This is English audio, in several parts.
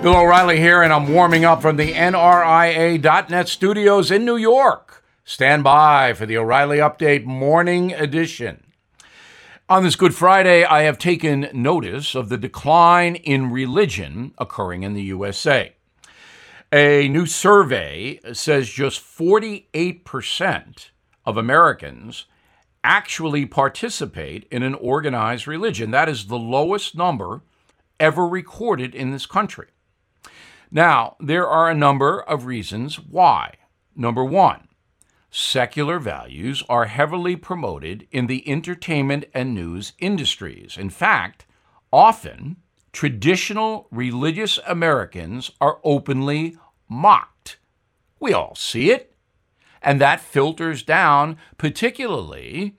Bill O'Reilly here, and I'm warming up from the NRIA.net studios in New York. Stand by for the O'Reilly Update Morning Edition. On this Good Friday, I have taken notice of the decline in religion occurring in the USA. A new survey says just 48% of Americans actually participate in an organized religion. That is the lowest number ever recorded in this country. Now, there are a number of reasons why. Number one, secular values are heavily promoted in the entertainment and news industries. In fact, often traditional religious Americans are openly mocked. We all see it. And that filters down, particularly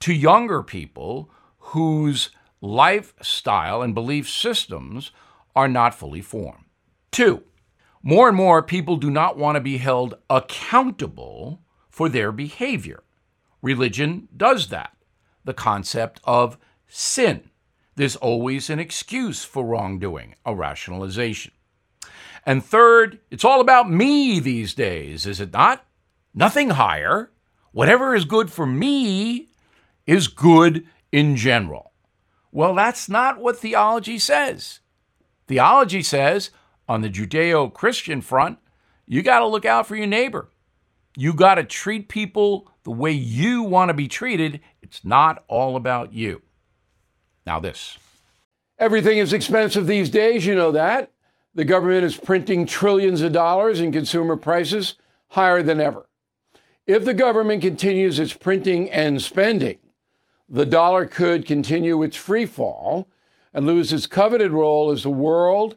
to younger people whose lifestyle and belief systems are not fully formed. Two, more and more people do not want to be held accountable for their behavior. Religion does that. The concept of sin. There's always an excuse for wrongdoing, a rationalization. And third, it's all about me these days, is it not? Nothing higher. Whatever is good for me is good in general. Well, that's not what theology says. Theology says on the Judeo Christian front, you got to look out for your neighbor. You got to treat people the way you want to be treated. It's not all about you. Now, this. Everything is expensive these days, you know that. The government is printing trillions of dollars and consumer prices higher than ever. If the government continues its printing and spending, the dollar could continue its free fall and lose its coveted role as the world